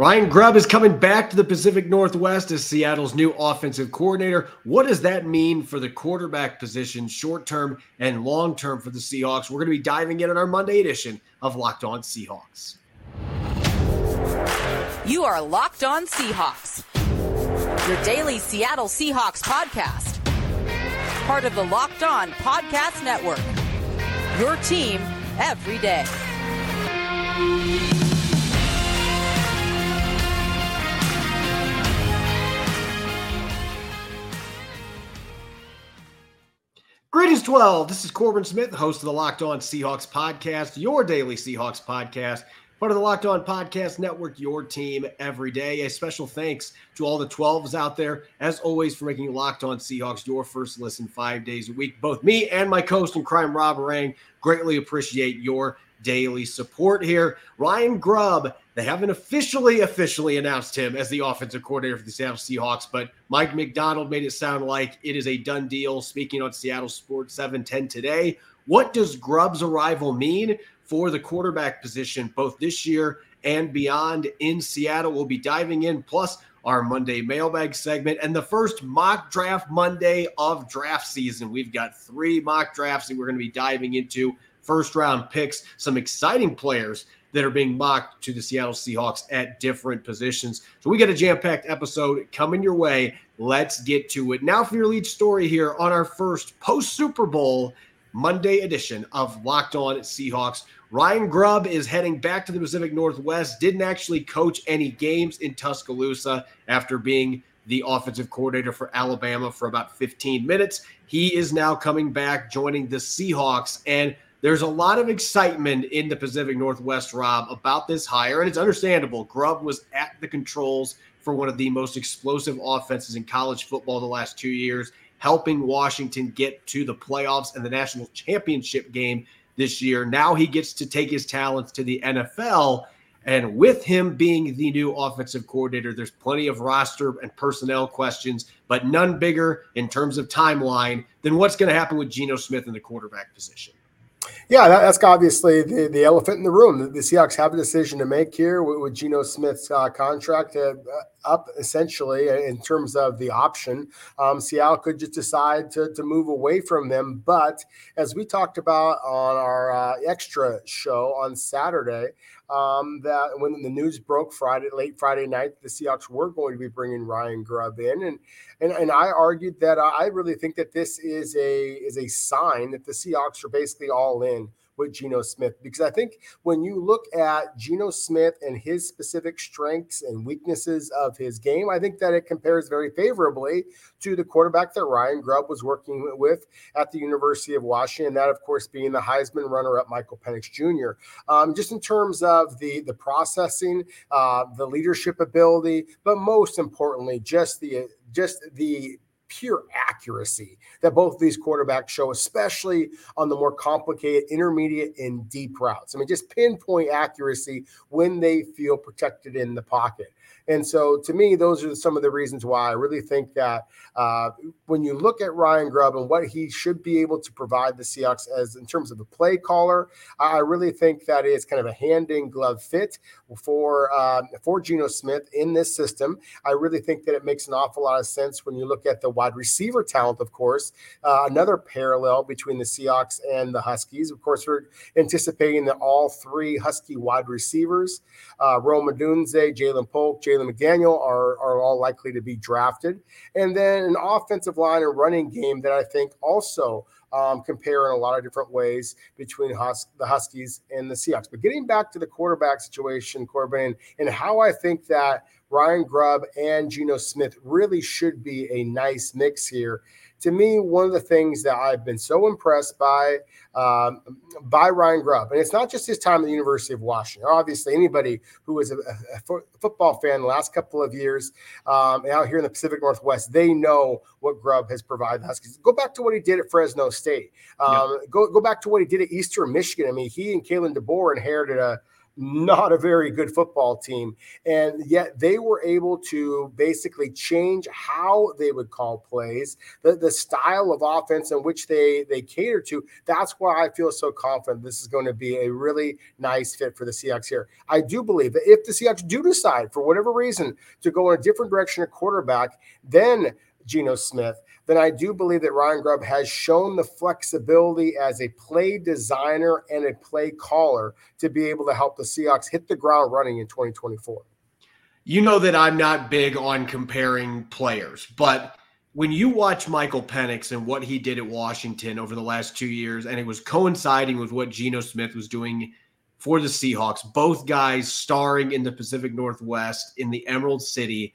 Ryan Grubb is coming back to the Pacific Northwest as Seattle's new offensive coordinator. What does that mean for the quarterback position, short term and long term for the Seahawks? We're going to be diving in on our Monday edition of Locked On Seahawks. You are Locked On Seahawks, your daily Seattle Seahawks podcast, part of the Locked On Podcast Network. Your team every day. Greetings, 12. This is Corbin Smith, host of the Locked On Seahawks podcast, your daily Seahawks podcast, part of the Locked On Podcast Network, your team every day. A special thanks to all the 12s out there, as always, for making Locked On Seahawks your first listen five days a week. Both me and my co host in crime, Rob Rang, greatly appreciate your daily support here. Ryan Grubb, they haven't officially officially announced him as the offensive coordinator for the Seattle Seahawks, but Mike Macdonald made it sound like it is a done deal. Speaking on Seattle Sports 710 today, what does Grubb's arrival mean for the quarterback position both this year and beyond in Seattle? We'll be diving in plus our Monday mailbag segment and the first mock draft Monday of draft season. We've got three mock drafts that we're going to be diving into first round picks, some exciting players that are being mocked to the Seattle Seahawks at different positions. So we got a jam packed episode coming your way. Let's get to it. Now for your lead story here on our first post Super Bowl Monday edition of Locked On Seahawks. Ryan Grubb is heading back to the Pacific Northwest. Didn't actually coach any games in Tuscaloosa after being the offensive coordinator for Alabama for about 15 minutes. He is now coming back, joining the Seahawks. And there's a lot of excitement in the Pacific Northwest, Rob, about this hire, and it's understandable. Grubb was at the controls for one of the most explosive offenses in college football the last two years, helping Washington get to the playoffs and the national championship game this year. Now he gets to take his talents to the NFL. And with him being the new offensive coordinator, there's plenty of roster and personnel questions, but none bigger in terms of timeline than what's going to happen with Geno Smith in the quarterback position. Yeah, that, that's obviously the, the elephant in the room. The, the Seahawks have a decision to make here with, with Geno Smith's uh, contract uh, up essentially in terms of the option. Um, Seattle could just decide to, to move away from them. But as we talked about on our uh, extra show on Saturday, um, that when the news broke Friday, late Friday night, the Seahawks were going to be bringing Ryan Grubb in, and and, and I argued that I really think that this is a is a sign that the Seahawks are basically all in with Geno Smith because I think when you look at Geno Smith and his specific strengths and weaknesses of his game, I think that it compares very favorably to the quarterback that Ryan Grubb was working with at the University of Washington. That, of course, being the Heisman runner-up Michael Penix Jr. Um, just in terms of the the processing, uh, the leadership ability, but most importantly, just the just the pure accuracy that both of these quarterbacks show, especially on the more complicated intermediate and deep routes. I mean, just pinpoint accuracy when they feel protected in the pocket. And so, to me, those are some of the reasons why I really think that uh, when you look at Ryan Grubb and what he should be able to provide the Seahawks as in terms of a play caller, I really think that is kind of a hand in glove fit for uh, for Geno Smith in this system. I really think that it makes an awful lot of sense when you look at the wide receiver talent. Of course, uh, another parallel between the Seahawks and the Huskies. Of course, we're anticipating that all three Husky wide receivers, uh, Rome Odunze, Ja'Lynn Polk, Jalen McMillan are, are all likely to be drafted. And then an offensive line and running game that I think also um, compare in a lot of different ways between Hus- the Huskies and the Seahawks. But getting back to the quarterback situation, Corbin, and how I think that Ryan Grubb and Geno Smith really should be a nice mix here to me, one of the things that I've been so impressed by um, by Ryan Grubb, and it's not just his time at the University of Washington. Obviously, anybody who is a, a football fan the last couple of years um, out here in the Pacific Northwest, they know what Grubb has provided Huskies. Go back to what he did at Fresno State. Um, Go go back to what he did at Eastern Michigan. I mean, he and Kalen DeBoer inherited a not a very good football team. And yet they were able to basically change how they would call plays, the, the style of offense in which they, they cater to. That's why I feel so confident this is going to be a really nice fit for the Seahawks here. I do believe that if the Seahawks do decide, for whatever reason, to go in a different direction at quarterback, then Geno Smith, then I do believe that Ryan Grubb has shown the flexibility as a play designer and a play caller to be able to help the Seahawks hit the ground running in 2024. You know that I'm not big on comparing players, but when you watch Michael Penix and what he did at Washington over the last two years, and it was coinciding with what Geno Smith was doing for the Seahawks, both guys starring in the Pacific Northwest in the Emerald City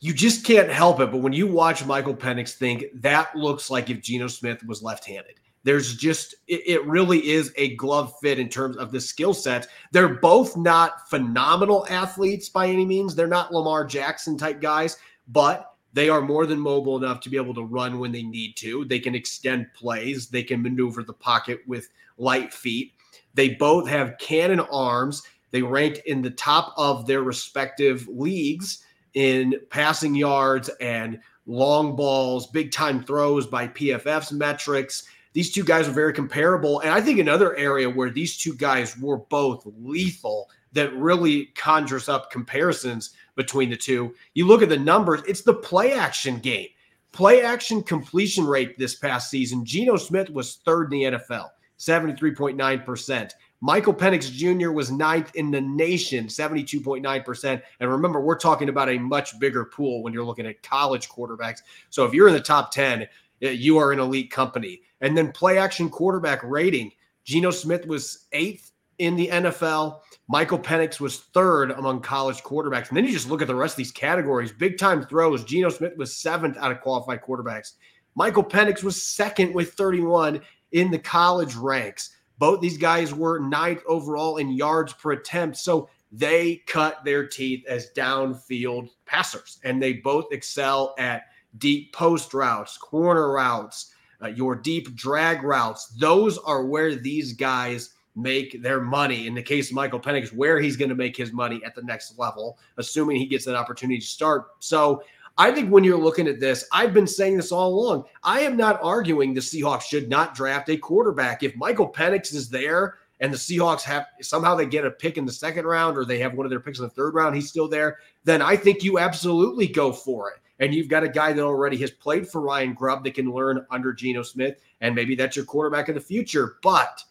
you just can't help it. But when you watch Michael Penix think that looks like if Geno Smith was left handed. There's just, it, it, really is a glove fit in terms of the skill sets. They're both not phenomenal athletes by any means. They're not Lamar Jackson type guys, but they are more than mobile enough to be able to run when they need to. They can extend plays, they can maneuver the pocket with light feet. They both have cannon arms. They ranked in the top of their respective leagues in passing yards and long balls, big time throws by PFF's metrics. These two guys are very comparable. And I think another area where these two guys were both lethal that really conjures up comparisons between the two. You look at the numbers, it's the play action game. Play action completion rate this past season. Geno Smith was third in the NFL, 73.9%. Michael Penix Jr. was ninth in the nation, 72.9%. And remember, we're talking about a much bigger pool when you're looking at college quarterbacks. So if you're in the top 10, eh, you are an elite company. And then play action quarterback rating. Geno Smith was eighth in the NFL. Michael Penix was third among college quarterbacks. And then you just look at the rest of these categories. Big time throws. Geno Smith was seventh out of qualified quarterbacks. Michael Penix was second with 31 in the college ranks. Both these guys were ninth overall in yards per attempt. So they cut their teeth as downfield passers, and they both excel at deep post routes, corner routes, uh, your deep drag routes. Those are where these guys make their money. In the case of Michael Penix, where he's going to make his money at the next level, assuming he gets an opportunity to start. So I think when you're looking at this, I've been saying this all along. I am not arguing the Seahawks should not draft a quarterback. If Michael Penix is there and the Seahawks have somehow they get a pick in the second round or they have one of their picks in the third round, he's still there, then I think you absolutely go for it. And you've got a guy that already has played for Ryan Grubb that can learn under Geno Smith, and maybe that's your quarterback in the future. But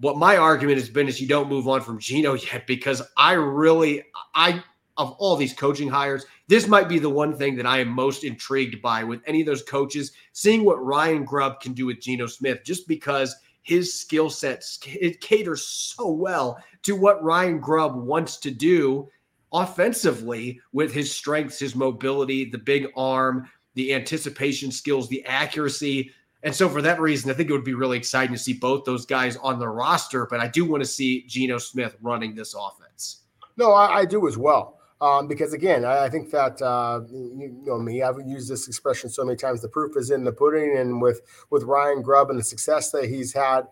what my argument has been is you don't move on from Geno yet because I really I of all these coaching hires, this might be the one thing that I am most intrigued by with any of those coaches, seeing what Ryan Grubb can do with Geno Smith, just because his skill set it caters so well to what Ryan Grubb wants to do offensively with his strengths, his mobility, the big arm, the anticipation skills, the accuracy. And so, for that reason, I think it would be really exciting to see both those guys on the roster. But I do want to see Geno Smith running this offense. No, I, I do as well. Um, because again, I, I think that uh, you, know me, I've used this expression so many times. The proof is in the pudding, and with with Ryan Grubb and the success that he's had,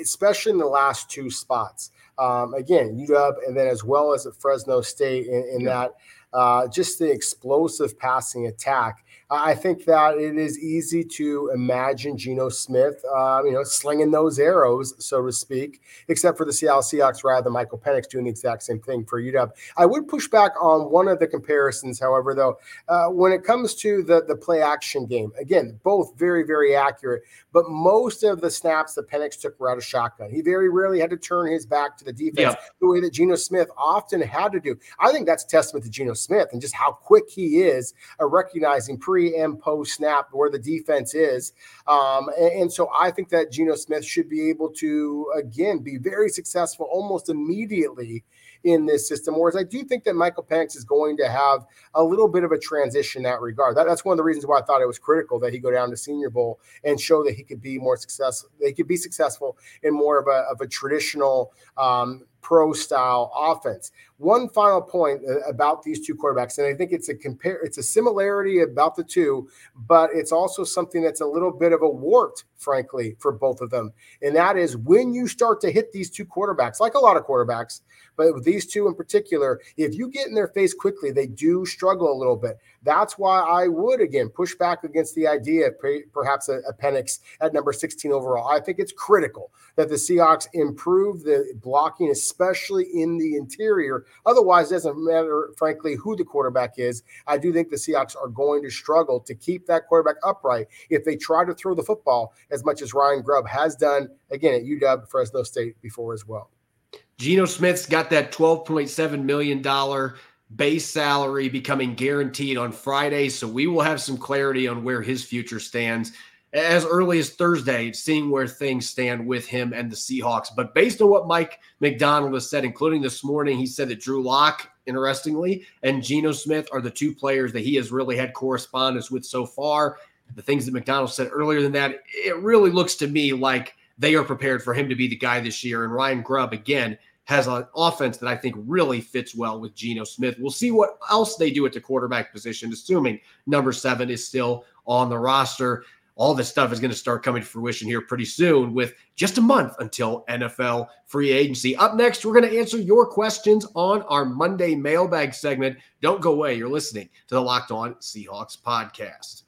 especially in the last two spots. Um, again, UW, and then as well as at Fresno State, in, in yeah. that uh, just the explosive passing attack I think that it is easy to imagine Geno Smith, uh, you know, slinging those arrows, so to speak, except for the Seattle Seahawks rather than Michael Penix doing the exact same thing for UW. I would push back on one of the comparisons, however, though, uh, when it comes to the, the play action game, again, both very, very accurate, but most of the snaps that Penix took were out of shotgun. He very rarely had to turn his back to the defense yeah. the way that Geno Smith often had to do. I think that's testament to Geno Smith and just how quick he is at recognizing pre pre and post snap where the defense is. Um, and, and, so I think that Geno Smith should be able to, again, be very successful almost immediately in this system. Whereas I do think that Michael Penix is going to have a little bit of a transition in that regard. That, that's one of the reasons why I thought it was critical that he go down to Senior Bowl and show that he could be more successful. They could be successful in more of a, of a traditional um, pro style offense. One final point uh, about these two quarterbacks, and I think it's a compare, it's a similarity about the two, but it's also something that's a little bit of a wart, frankly, for both of them. And that is when you start to hit these two quarterbacks, like a lot of quarterbacks, but with these two in particular, if you get in their face quickly, they do struggle a little bit. That's why I would again push back against the idea of perhaps a, a Penix at number 16 overall. I think it's critical that the Seahawks improve the blocking, especially in the interior. Otherwise, it doesn't matter, frankly, who the quarterback is. I do think the Seahawks are going to struggle to keep that quarterback upright if they try to throw the football as much as Ryan Grubb has done, again, at UW Fresno State before as well. Geno Smith's got that $12.7 million base salary becoming guaranteed on Friday. So we will have some clarity on where his future stands as early as Thursday, seeing where things stand with him and the Seahawks. But based on what Mike Macdonald has said, including this morning, he said that Drew Lock, interestingly, and Geno Smith are the two players that he has really had correspondence with so far. The things that Macdonald said earlier than that, it really looks to me like they are prepared for him to be the guy this year. And Ryan Grubb, again, has an offense that I think really fits well with Geno Smith. We'll see what else they do at the quarterback position, assuming number seven is still on the roster all this stuff is going to start coming to fruition here pretty soon with just a month until NFL free agency. Up next, we're going to answer your questions on our Monday mailbag segment. Don't go away. You're listening to the Locked On Seahawks podcast.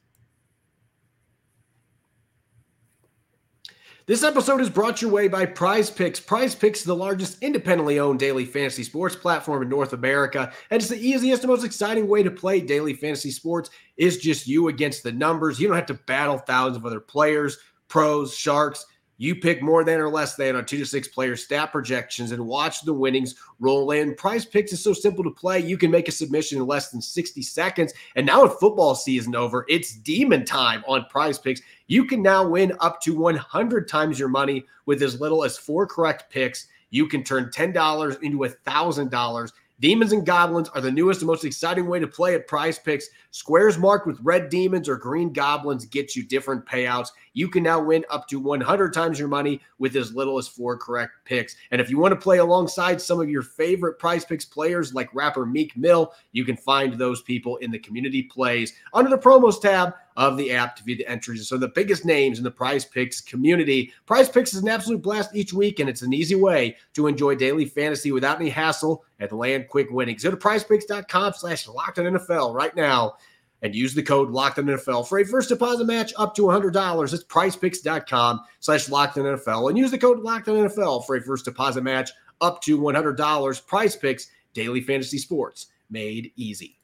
This episode is brought your way by Prize Picks. Prize Picks is the largest independently owned daily fantasy sports platform in North America, and it's the easiest and most exciting way to play daily fantasy sports is just you against the numbers. You don't have to battle thousands of other players, pros, sharks. You pick more than or less than on two to six player stat projections and watch the winnings roll in. Prize Picks is so simple to play. You can make a submission in less than 60 seconds. And now with football season over, it's demon time on Prize Picks. You can now win up to 100 times your money with as little as four correct picks. You can turn $10 into $1,000 Demons and Goblins are the newest and most exciting way to play at prize picks. Squares marked with red demons or green goblins get you different payouts. You can now win up to 100 times your money with as little as four correct picks. And if you want to play alongside some of your favorite prize picks players like rapper Meek Mill, you can find those people in the community plays under the promos tab of the app to view the entries. So the biggest names in the prize picks community. Prize picks is an absolute blast each week, and it's an easy way to enjoy daily fantasy without any hassle and land quick winnings. Go to prizepicks.com slash locked on NFL right now and use the code locked on NFL for a first deposit match up to $100. It's prizepicks.com slash locked on NFL and use the code locked on NFL for a first deposit match up to $100. Prize picks, daily fantasy sports made easy.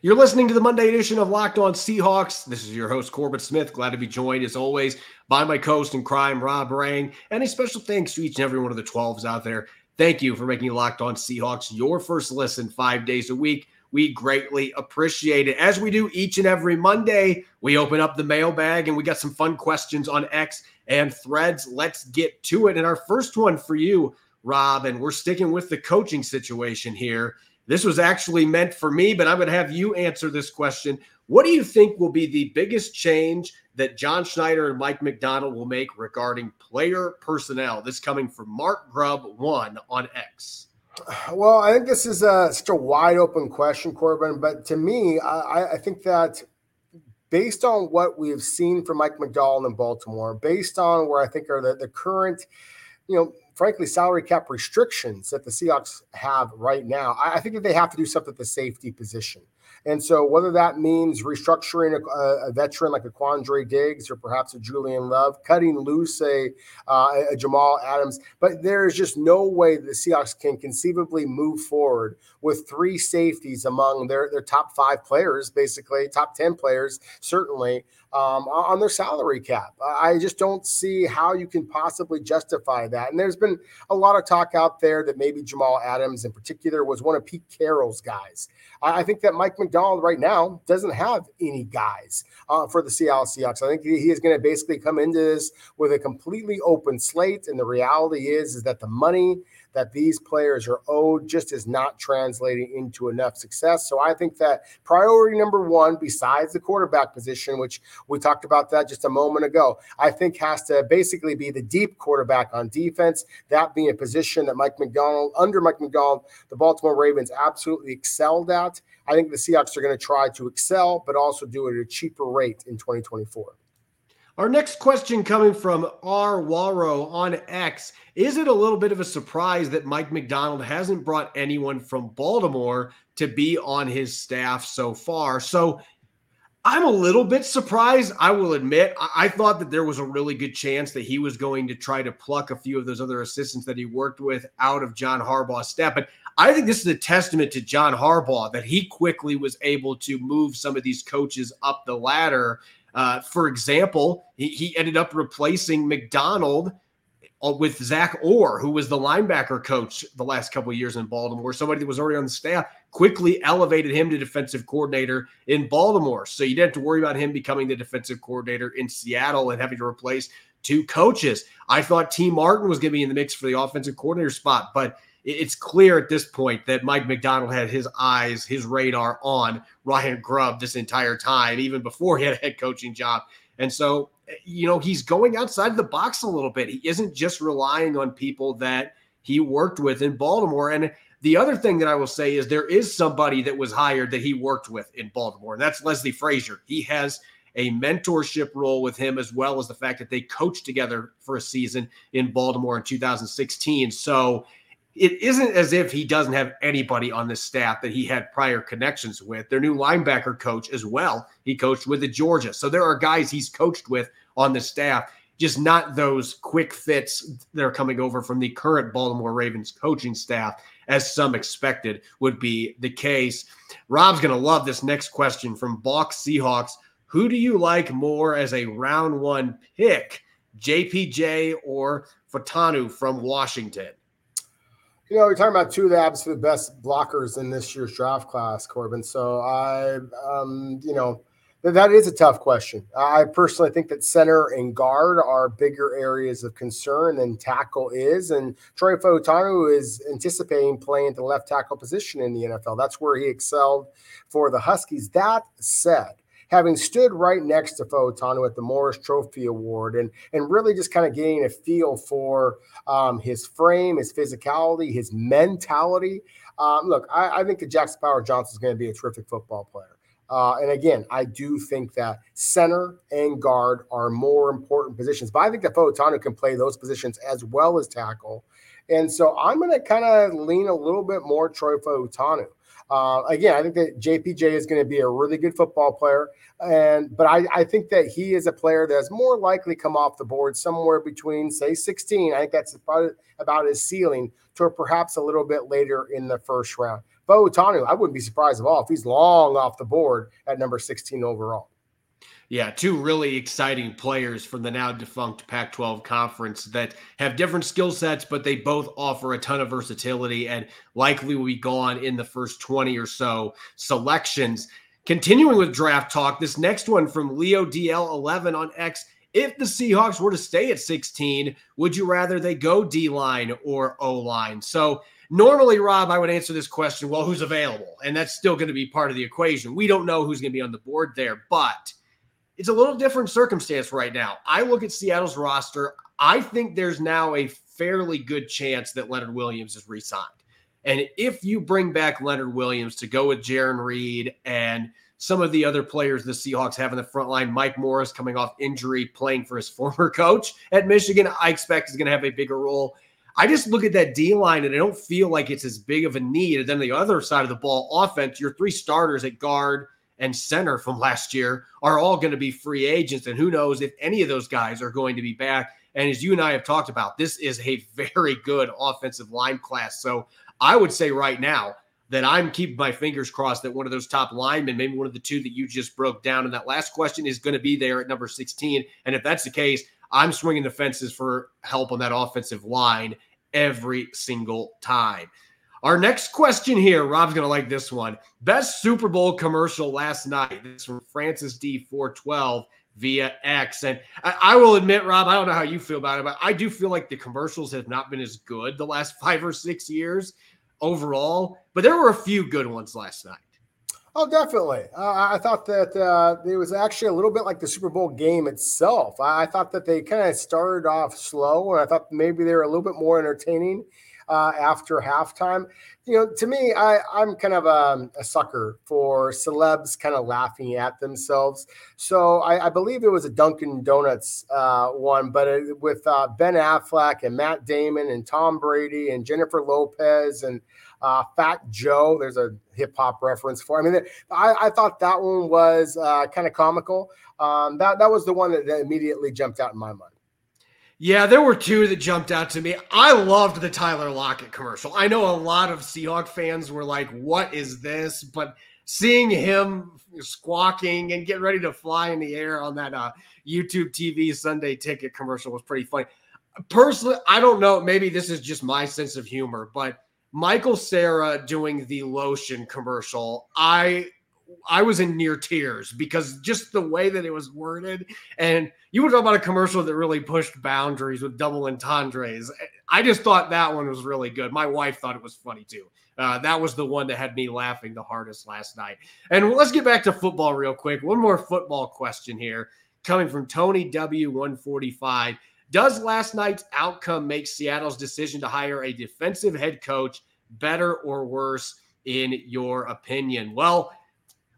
You're listening to the Monday edition of Locked On Seahawks. This is your host, Corbin Smith. Glad to be joined, as always, by my co host in crime, Rob Rang. And a special thanks to each and every one of the 12s out there. Thank you for making Locked On Seahawks your first listen five days a week. We greatly appreciate it. As we do each and every Monday, we open up the mailbag and we got some fun questions on X and threads. Let's get to it. And our first one for you, Rob, and we're sticking with the coaching situation here. This was actually meant for me, but I'm going to have you answer this question. What do you think will be the biggest change that John Schneider and Mike Macdonald will make regarding player personnel? This coming from Mark Grubb one on X. Well, I think this is a, such a wide open question, Corbin. But to me, I, I think that based on what we've seen from Mike Macdonald in Baltimore, based on where I think are the, the current, you know, frankly, salary cap restrictions that the Seahawks have right now, I, think that they have to do something at the safety position. And so, whether that means restructuring a, a veteran like a Quandre Diggs or perhaps a Julian Love, cutting loose a, uh, a Jamal Adams, but there is just no way the Seahawks can conceivably move forward with three safeties among their, their top five players, basically, top 10 players, certainly, um, on their salary cap. I just don't see how you can possibly justify that. And there's been a lot of talk out there that maybe Jamal Adams, in particular, was one of Pete Carroll's guys. I think that Mike Macdonald right now doesn't have any guys uh, for the Seattle Seahawks. I think he is going to basically come into this with a completely open slate. And the reality is, is that the money that these players are owed just is not translating into enough success. So I think that priority number one, besides the quarterback position, which we talked about that just a moment ago, I think has to basically be the deep quarterback on defense, that being a position that Mike Macdonald, under Mike Macdonald, the Baltimore Ravens absolutely excelled at. I think the Seahawks are going to try to excel, but also do it at a cheaper rate in 2024. Our next question coming from R. Walro on X. Is it a little bit of a surprise that Mike Macdonald hasn't brought anyone from Baltimore to be on his staff so far? So I'm a little bit surprised, I will admit. I, thought that there was a really good chance that he was going to try to pluck a few of those other assistants that he worked with out of John Harbaugh's staff. But I think this is a testament to John Harbaugh that he quickly was able to move some of these coaches up the ladder uh, for example, he, he ended up replacing Macdonald uh, with Zach Orr, who was the linebacker coach the last couple years in Baltimore. Somebody that was already on the staff quickly elevated him to defensive coordinator in Baltimore. So you didn't have to worry about him becoming the defensive coordinator in Seattle and having to replace two coaches. I thought Tee Martin was going to be in the mix for the offensive coordinator spot, but it's clear at this point that Mike Macdonald had his eyes, his radar on Ryan Grubb this entire time, even before he had a head coaching job. And so, you know, he's going outside the box a little bit. He isn't just relying on people that he worked with in Baltimore. And the other thing that I will say is there is somebody that was hired that he worked with in Baltimore, and that's Leslie Frazier. He has a mentorship role with him, as well as the fact that they coached together for a season in Baltimore in 2016. So it isn't as if he doesn't have anybody on the staff that he had prior connections with. Their new linebacker coach as well. He coached with the Georgia. So there are guys he's coached with on the staff, just not those quick fits that are coming over from the current Baltimore Ravens coaching staff, as some expected would be the case. Rob's going to love this next question from Bach Seahawks. Who do you like more as a round one pick, JPJ or Fautanu from Washington? You know, we're talking about two of the absolute best blockers in this year's draft class, Corbin. So I, um, you know, that is a tough question. I personally think that center and guard are bigger areas of concern than tackle is. And Troy Fautanu is anticipating playing the left tackle position in the NFL. That's where he excelled for the Huskies. That said, having stood right next to Fautanu at the Morris Trophy Award and and really just kind of getting a feel for um, his frame, his physicality, his mentality. Um, look, I, I, think that Jackson Powers-Johnson is going to be a terrific football player. Uh, and again, I do think that center and guard are more important positions, but I think that Fautanu can play those positions as well as tackle. And so I'm going to kind of lean a little bit more Troy Fautanu. Uh, again, I think that JPJ is going to be a really good football player, and but I, I think that he is a player that's more likely come off the board somewhere between say 16. I think that's about about his ceiling to perhaps a little bit later in the first round. Fautanu, I wouldn't be surprised at all if he's long off the board at number 16 overall. Yeah, two really exciting players from the now defunct Pac 12 conference that have different skill sets, but they both offer a ton of versatility and likely will be gone in the first 20 or so selections. Continuing with draft talk, this next one from Leo DL11 on X. If the Seahawks were to stay at 16, would you rather they go D line or O line? So, normally, Rob, I would answer this question well, who's available? And that's still going to be part of the equation. We don't know who's going to be on the board there, but it's a little different circumstance right now. I look at Seattle's roster. I think there's now a fairly good chance that Leonard Williams is re signed. And if you bring back Leonard Williams to go with Jarran Reed and some of the other players the Seahawks have in the front line, Mike Morris coming off injury, playing for his former coach at Michigan, I expect is going to have a bigger role. I just look at that D line and I don't feel like it's as big of a need. And then the other side of the ball, offense, your three starters at guard, and center from last year are all going to be free agents. And who knows if any of those guys are going to be back. And as you and I have talked about, this is a very good offensive line class. So I would say right now that I'm keeping my fingers crossed that one of those top linemen, maybe one of the two that you just broke down in that last question, is going to be there at number 16. And if that's the case, I'm swinging the fences for help on that offensive line every single time. Our next question here, Rob's going to like this one. Best Super Bowl commercial last night. This from Francis D412. via X. And I, I, will admit, Rob, I don't know how you feel about it, but I do feel like the commercials have not been as good the last five or six years overall. But there were a few good ones last night. Oh, definitely. Uh, I thought that uh, it was actually a little bit like the Super Bowl game itself. I, I thought that they kind of started off slow, and I thought maybe they were a little bit more entertaining uh, after halftime. You know, to me, I, I'm kind of a, a sucker for celebs kind of laughing at themselves. So I, I believe it was a Dunkin' Donuts uh, one, but it, with uh, Ben Affleck and Matt Damon and Tom Brady and Jennifer Lopez and uh, Fat Joe. There's a hip hop reference for. I mean, I, I thought that one was uh, kind of comical. Um, that that was the one that, that immediately jumped out in my mind. Yeah, there were two that jumped out to me. I loved the Tyler Lockett commercial. I know a lot of Seahawk fans were like, "What is this?" But seeing him squawking and getting ready to fly in the air on that uh, YouTube TV Sunday ticket commercial was pretty funny. Personally, I don't know. Maybe this is just my sense of humor, but Michael Cera doing the lotion commercial, I I was in near tears because just the way that it was worded, and you were talking about a commercial that really pushed boundaries with double entendres. I just thought that one was really good. My wife thought it was funny too. Uh, that was the one that had me laughing the hardest last night. And let's get back to football real quick. One more football question here, coming from Tony W145. Does last night's outcome make Seattle's decision to hire a defensive head coach better or worse in your opinion? Well,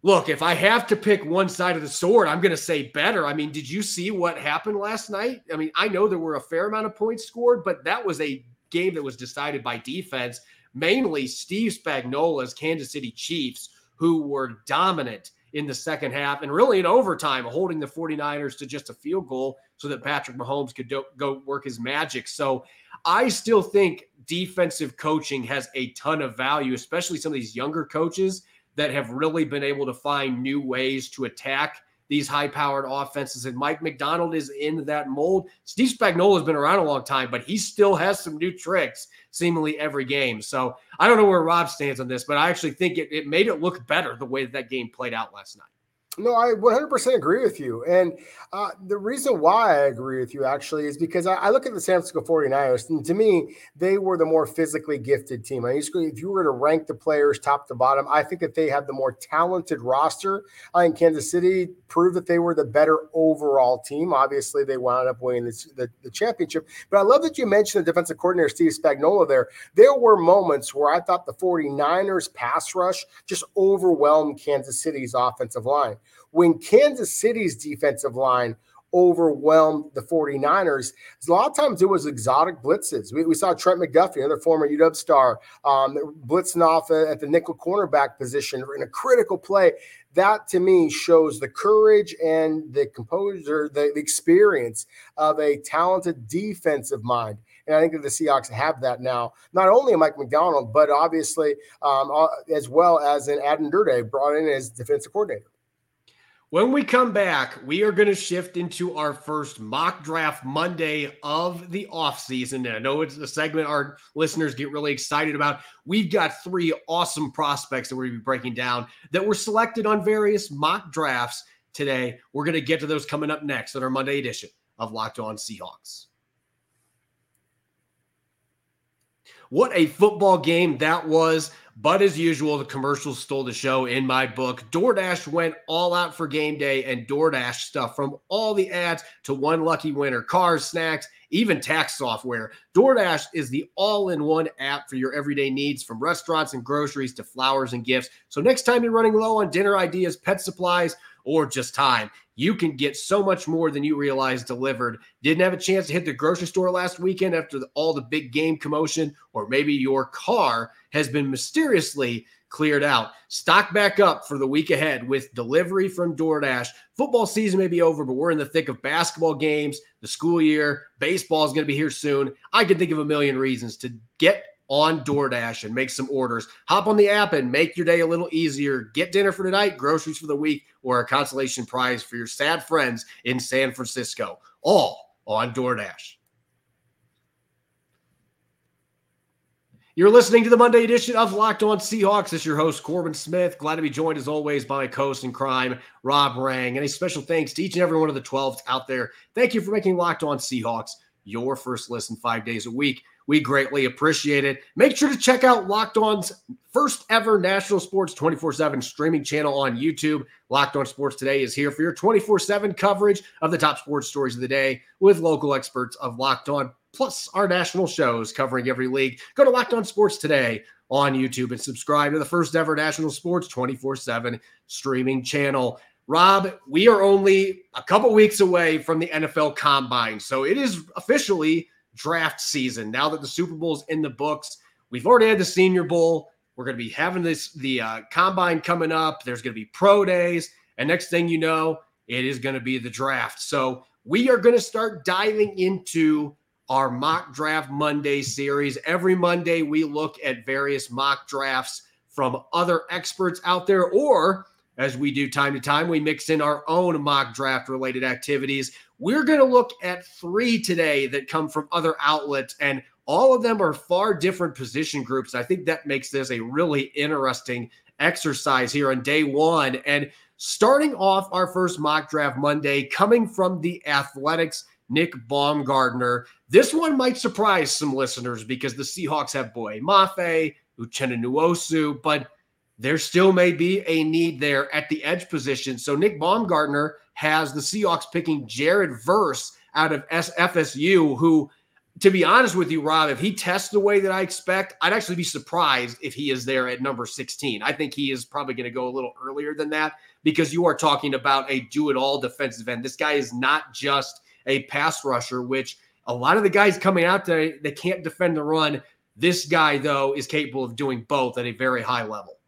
look, if I have to pick one side of the sword, I'm going to say better. I mean, did you see what happened last night? I mean, I know there were a fair amount of points scored, but that was a game that was decided by defense, mainly Steve Spagnuolo's Kansas City Chiefs, who were dominant in the second half and really in overtime, holding the 49ers to just a field goal so that Patrick Mahomes could do, go work his magic. So I still think defensive coaching has a ton of value, especially some of these younger coaches that have really been able to find new ways to attack these high powered offenses. And Mike Macdonald is in that mold. Steve Spagnuolo has been around a long time, but he still has some new tricks seemingly every game. So I don't know where Rob stands on this, but I actually think it, it made it look better the way that, that game played out last night. No, I 100% agree with you. And uh, the reason why I agree with you actually is because I, I, look at the San Francisco 49ers, and to me, they were the more physically gifted team. I used to, if you were to rank the players top to bottom, I think that they had the more talented roster. I think Kansas City proved that they were the better overall team. Obviously, they wound up winning the, the, championship. But I love that you mentioned the defensive coordinator, Steve Spagnuolo, there. There were moments where I thought the 49ers pass rush just overwhelmed Kansas City's offensive line when Kansas City's defensive line overwhelmed the 49ers. A lot of times it was exotic blitzes. We, we saw Trent McDuffie, another former UW star, um, blitzing off at the nickel cornerback position in a critical play. That to me shows the courage and the composure, the, the experience of a talented defensive mind. And I think that the Seahawks have that now. Not only Mike Macdonald, but obviously um, uh, as well as an Aden Durde brought in as defensive coordinator. When we come back, we are going to shift into our first mock draft Monday of the offseason. And I know it's a segment our listeners get really excited about. We've got three awesome prospects that we're going to be breaking down that were selected on various mock drafts today. We're going to get to those coming up next on our Monday edition of Locked On Seahawks. What a football game that was. But as usual, the commercials stole the show in my book. DoorDash went all out for game day and DoorDash stuff from all the ads to one lucky winner, cars, snacks, even tax software. DoorDash is the all in one app for your everyday needs from restaurants and groceries to flowers and gifts. So next time you're running low on dinner ideas, pet supplies, or just time. You can get so much more than you realize delivered. Didn't have a chance to hit the grocery store last weekend after the, all the big game commotion, or maybe your car has been mysteriously cleared out. Stock back up for the week ahead with delivery from DoorDash. Football season may be over, but we're in the thick of basketball games, the school year, baseball is going to be here soon. I can think of a million reasons to get on DoorDash and make some orders. Hop on the app and make your day a little easier. Get dinner for tonight, groceries for the week, or a consolation prize for your sad friends in San Francisco. All on DoorDash. You're listening to the Monday edition of Locked On Seahawks. It's your host, Corbin Smith. Glad to be joined as always by Coast co-host crime, Rob Rang. And a special thanks to each and every one of the 12s out there. Thank you for making Locked On Seahawks your first listen five days a week. We greatly appreciate it. Make sure to check out Locked On's first ever national sports 24 7 streaming channel on YouTube. Locked On Sports Today is here for your 24 7 coverage of the top sports stories of the day with local experts of Locked On plus our national shows covering every league. Go to Locked On Sports today on YouTube and subscribe to the first ever national sports 24 7 streaming channel. Rob, we are only a couple weeks away from the NFL combine. So it is officially draft season now that the Super Bowl is in the books. We've already had the Senior Bowl. We're going to be having this the uh, combine coming up. There's going to be pro days, and next thing you know, it is going to be the draft. So we are going to start diving into our mock draft Monday series. Every Monday, we look at various mock drafts from other experts out there, or as we do time to time, we mix in our own mock draft related activities. We're going to look at three today that come from other outlets, and all of them are far different position groups. I think that makes this a really interesting exercise here on day one. And starting off our first mock draft Monday, coming from the Athletics Nick Baumgardner. This one might surprise some listeners because the Seahawks have Boye Mafe, Uchenna Nwosu, but there still may be a need there at the edge position. So Nick Baumgardner has the Seahawks picking Jared Verse out of FSU, who, to be honest with you, Rob, if he tests the way that I expect, I'd actually be surprised if he is there at number 16. I think he is probably going to go a little earlier than that because you are talking about a do it all defensive end. This guy is not just a pass rusher, which a lot of the guys coming out today, they can't defend the run. This guy, though, is capable of doing both at a very high level.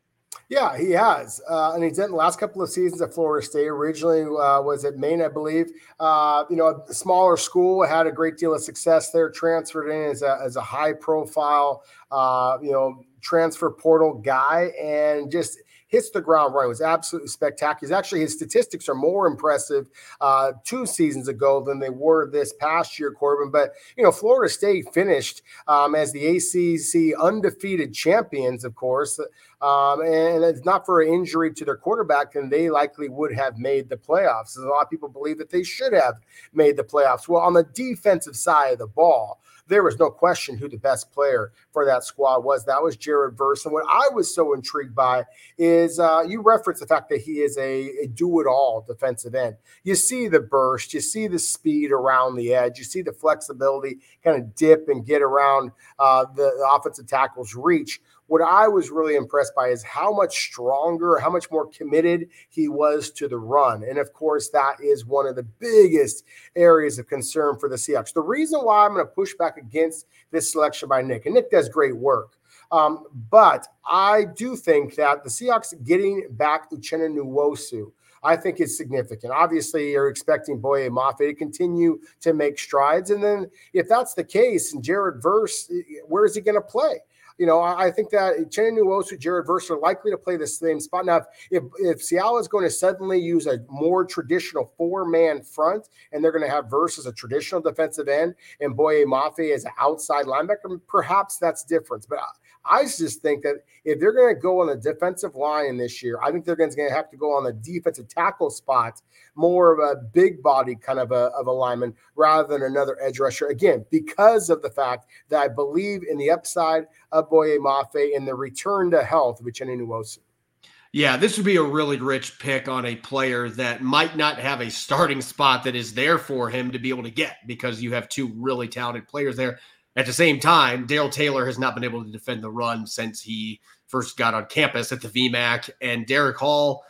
Yeah, he has, uh, and he's done the last couple of seasons at Florida State. Originally uh, was at Maine, I believe. Uh, you know, a smaller school had a great deal of success there. Transferred in as a, as a high profile, uh, you know, transfer portal guy, and just hits the ground running. It was absolutely spectacular. Actually, his statistics are more impressive uh, two seasons ago than they were this past year, Corbin. But, you know, Florida State finished um, as the ACC undefeated champions, of course. Um, and it's not for an injury to their quarterback, then they likely would have made the playoffs. a lot of people believe that they should have made the playoffs. Well, on the defensive side of the ball, there was no question who the best player for that squad was. That was Jared Verse. And what I was so intrigued by is uh, you reference the fact that he is a, a do it all defensive end. You see the burst, you see the speed around the edge, you see the flexibility kind of dip and get around uh, the, the offensive tackle's reach what I was really impressed by is how much stronger, how much more committed he was to the run. And of course, that is one of the biggest areas of concern for the Seahawks. The reason why I'm going to push back against this selection by Nick, and Nick does great work. Um, but I do think that the Seahawks getting back Uchenna Nwosu, I think is significant. Obviously, you're expecting Boye Mafe to continue to make strides. And then if that's the case, and Jared Verse, where is he going to play? You know, I, I think that Uchenna Nwosu, Jared Verse are likely to play the same spot. Now, if, if Seattle is going to suddenly use a more traditional four man front and they're going to have Verse as a traditional defensive end and Boye Mafe as an outside linebacker, perhaps that's different. But I just think that if they're going to go on the defensive line this year, I think they're going to have to go on the defensive tackle spot, more of a big body kind of a, of a lineman rather than another edge rusher. Again, because of the fact that I believe in the upside of Boye Mafe and the return to health of Uchenna Nwosu. Yeah, this would be a really rich pick on a player that might not have a starting spot that is there for him to be able to get because you have two really talented players there. At the same time, Darrell Taylor has not been able to defend the run since he first got on campus at the VMAC, and Derick Hall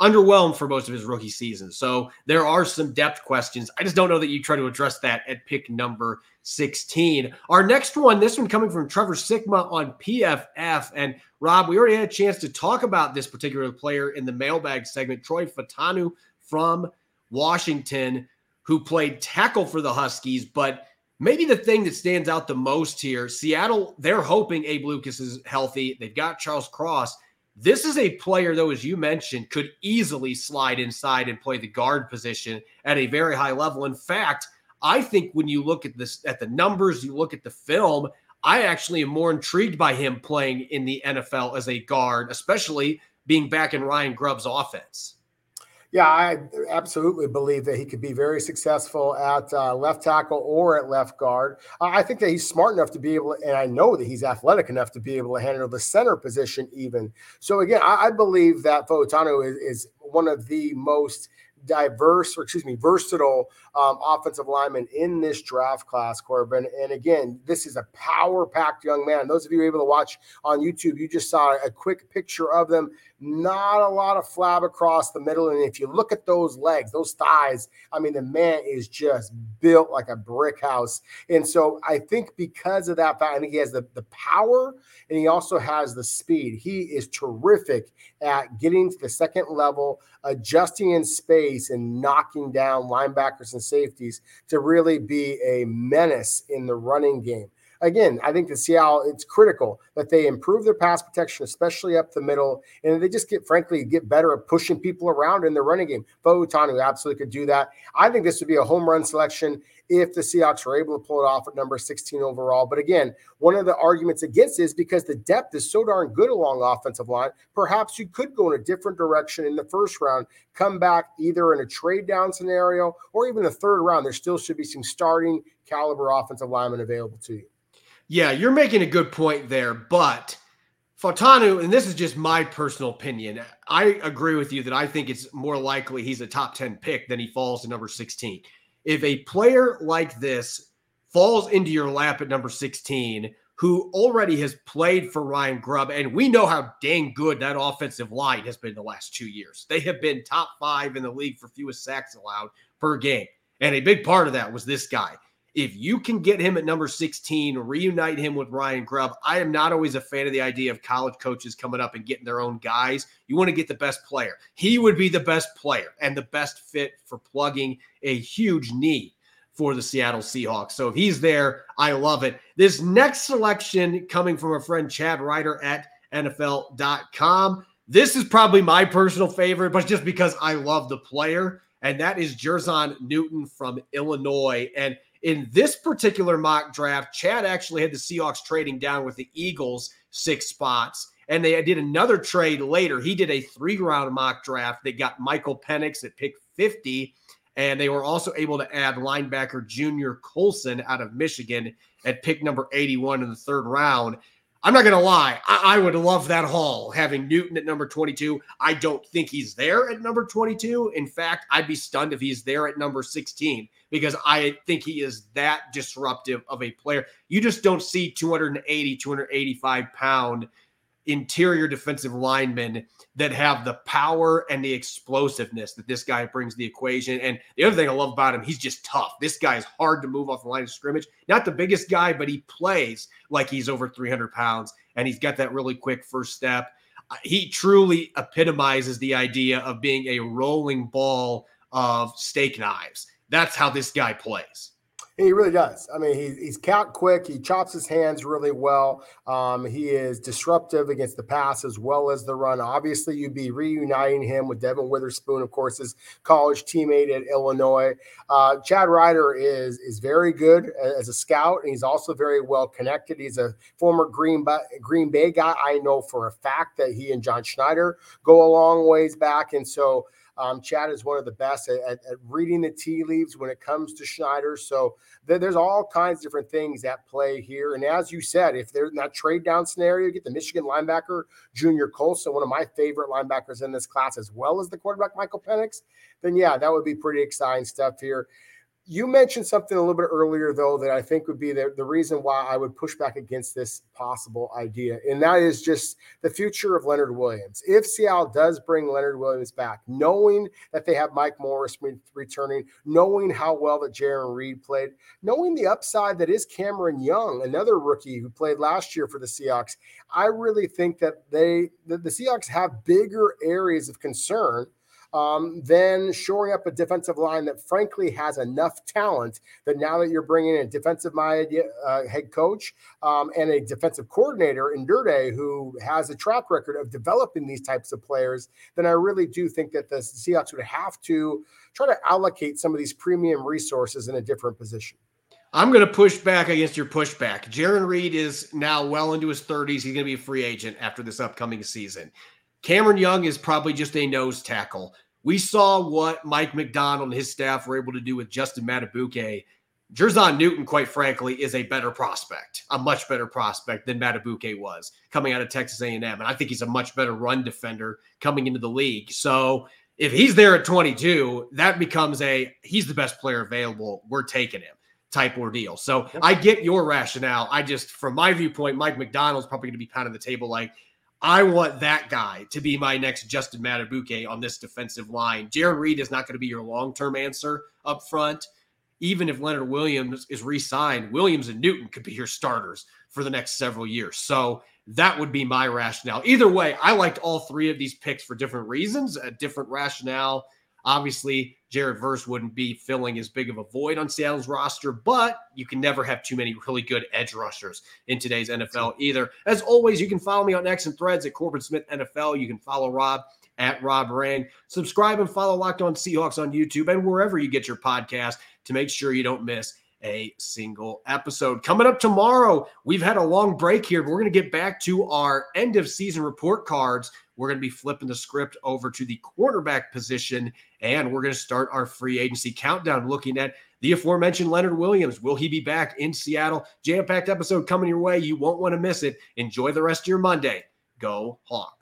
underwhelmed for most of his rookie season. So there are some depth questions. I just don't know that you try to address that at pick number 16. Our next one, this one coming from Trevor Sikkema on PFF. And Rob, we already had a chance to talk about this particular player in the mailbag segment, Troy Fautanu from Washington, who played tackle for the Huskies, but Maybe the thing that stands out the most here, Seattle, they're hoping Abe Lucas is healthy. They've got Charles Cross. This is a player, though, as you mentioned, could easily slide inside and play the guard position at a very high level. In fact, I think when you look at this at the numbers, you look at the film, I actually am more intrigued by him playing in the NFL as a guard, especially being back in Ryan Grubb's offense. Yeah, I absolutely believe that he could be very successful at uh, left tackle or at left guard. I think that he's smart enough to be able, and I know that he's athletic enough to be able to handle the center position even. So again, I, I believe that Fautanu is, is one of the most diverse, or excuse me, versatile um, offensive lineman in this draft class, Corbin. And again, this is a power packed young man. Those of you able to watch on YouTube, you just saw a quick picture of them. Not a lot of flab across the middle. And if you look at those legs, those thighs, I mean, the man is just built like a brick house. And so I think because of that fact, I think he has the, the power and he also has the speed. He is terrific at getting to the second level, adjusting in space, and knocking down linebackers and safeties to really be a menace in the running game again, I think the Seattle, it's critical that they improve their pass protection, especially up the middle, and they just get, frankly, get better at pushing people around in the running game. Fautanu absolutely could do that. I think this would be a home run selection if the Seahawks are able to pull it off at number 16 overall. But again, one of the arguments against is because the depth is so darn good along offensive line, perhaps you could go in a different direction in the first round, come back either in a trade down scenario or even the third round. There still should be some starting caliber offensive linemen available to you. Yeah, you're making a good point there, but Fautanu, and this is just my personal opinion, I agree with you that I think it's more likely he's a top 10 pick than he falls to number 16. If a player like this falls into your lap at number 16, who already has played for Ryan Grubb, and we know how dang good that offensive line has been the last two years. They have been top five in the league for fewest sacks allowed per game. And a big part of that was this guy. If you can get him at number 16, reunite him with Ryan Grubb. I am not always a fan of the idea of college coaches coming up and getting their own guys. You want to get the best player. He would be the best player and the best fit for plugging a huge need for the Seattle Seahawks. So if he's there, I love it. This next selection coming from a friend Chad Reuter at NFL.com. This is probably my personal favorite, but just because I love the player, and that is Jer'Zhan Newton from Illinois. And in this particular mock draft, Chad actually had the Seahawks trading down with the Eagles six spots. And they did another trade later. He did a three round mock draft. They got Michael Penix at pick 50. And they were also able to add linebacker Junior Colson out of Michigan at pick number 81 in the third round. I'm not going to lie. I, I, would love that haul having Newton at number 22. I don't think he's there at number 22. In fact, I'd be stunned if he's there at number 16 because I think he is that disruptive of a player. You just don't see 280, 285 pound interior defensive linemen that have the power and the explosiveness that this guy brings the equation. And the other thing I love about him, he's just tough. This guy is hard to move off the line of scrimmage. Not the biggest guy, but he plays like he's over 300 pounds and he's got that really quick first step. He truly epitomizes the idea of being a rolling ball of steak knives. That's how this guy plays. He really does. I mean, he, he's count quick. He chops his hands really well. Um, he is disruptive against the pass as well as the run. Obviously, you'd be reuniting him with Devon Witherspoon, of course, his college teammate at Illinois. Uh, Chad Reuter is is very good as a scout, and he's also very well connected. He's a former Green Bay, Green Bay guy. I know for a fact that he and John Schneider go a long ways back, and so um, Chad is one of the best at, at, at, reading the tea leaves when it comes to Schneider. So th- there's all kinds of different things at play here. And as you said, if they're in that trade down scenario, get the Michigan linebacker, Junior Colson, one of my favorite linebackers in this class, as well as the quarterback, Michael Penix, then yeah, that would be pretty exciting stuff here. You mentioned something a little bit earlier, though, that I think would be the, the reason why I would push back against this possible idea. And that is just the future of Leonard Williams. If Seattle does bring Leonard Williams back, knowing that they have Mike Morris returning, knowing how well that Jarran Reed played, knowing the upside that is Cameron Young, another rookie who played last year for the Seahawks, I really think that they that the Seahawks have bigger areas of concern um, then shoring up a defensive line that frankly has enough talent that now that you're bringing in a defensive minded uh, head coach um, and a defensive coordinator in Durde who has a track record of developing these types of players, then I really do think that the Seahawks would have to try to allocate some of these premium resources in a different position. I'm going to push back against your pushback. Jarran Reed is now well into his 30s. He's going to be a free agent after this upcoming season. Cameron Young is probably just a nose tackle. We saw what Mike Macdonald and his staff were able to do with Justin Madubuike. Jer'Zhan Newton, quite frankly, is a better prospect, a much better prospect than Madubuike was coming out of Texas A&M, and I think he's a much better run defender coming into the league. So if he's there at 22, that becomes a he's the best player available. We're taking him type ordeal. So I get your rationale. I just, from my viewpoint, Mike Macdonald's probably going to be pounding the table like, I want that guy to be my next Justin Madubuike on this defensive line. Jarran Reed is not going to be your long term answer up front. Even if Leonard Williams is re signed, Williams and Newton could be your starters for the next several years. So that would be my rationale. Either way, I liked all three of these picks for different reasons, a different rationale Obviously, Jared Verse wouldn't be filling as big of a void on Seattle's roster, but you can never have too many really good edge rushers in today's NFL either. As always, you can follow me on X and Threads at Corbin Smith NFL. You can follow Rob at Rob Rang. Subscribe and follow Locked On Seahawks on YouTube and wherever you get your podcast to make sure you don't miss a single episode. Coming up tomorrow, we've had a long break here, but we're going to get back to our end of season report cards we're going to be flipping the script over to the quarterback position, and we're going to start our free agency countdown looking at the aforementioned Leonard Williams. Will he be back in Seattle? Jam packed episode coming your way. You won't want to miss it. Enjoy the rest of your Monday. Go Hawks.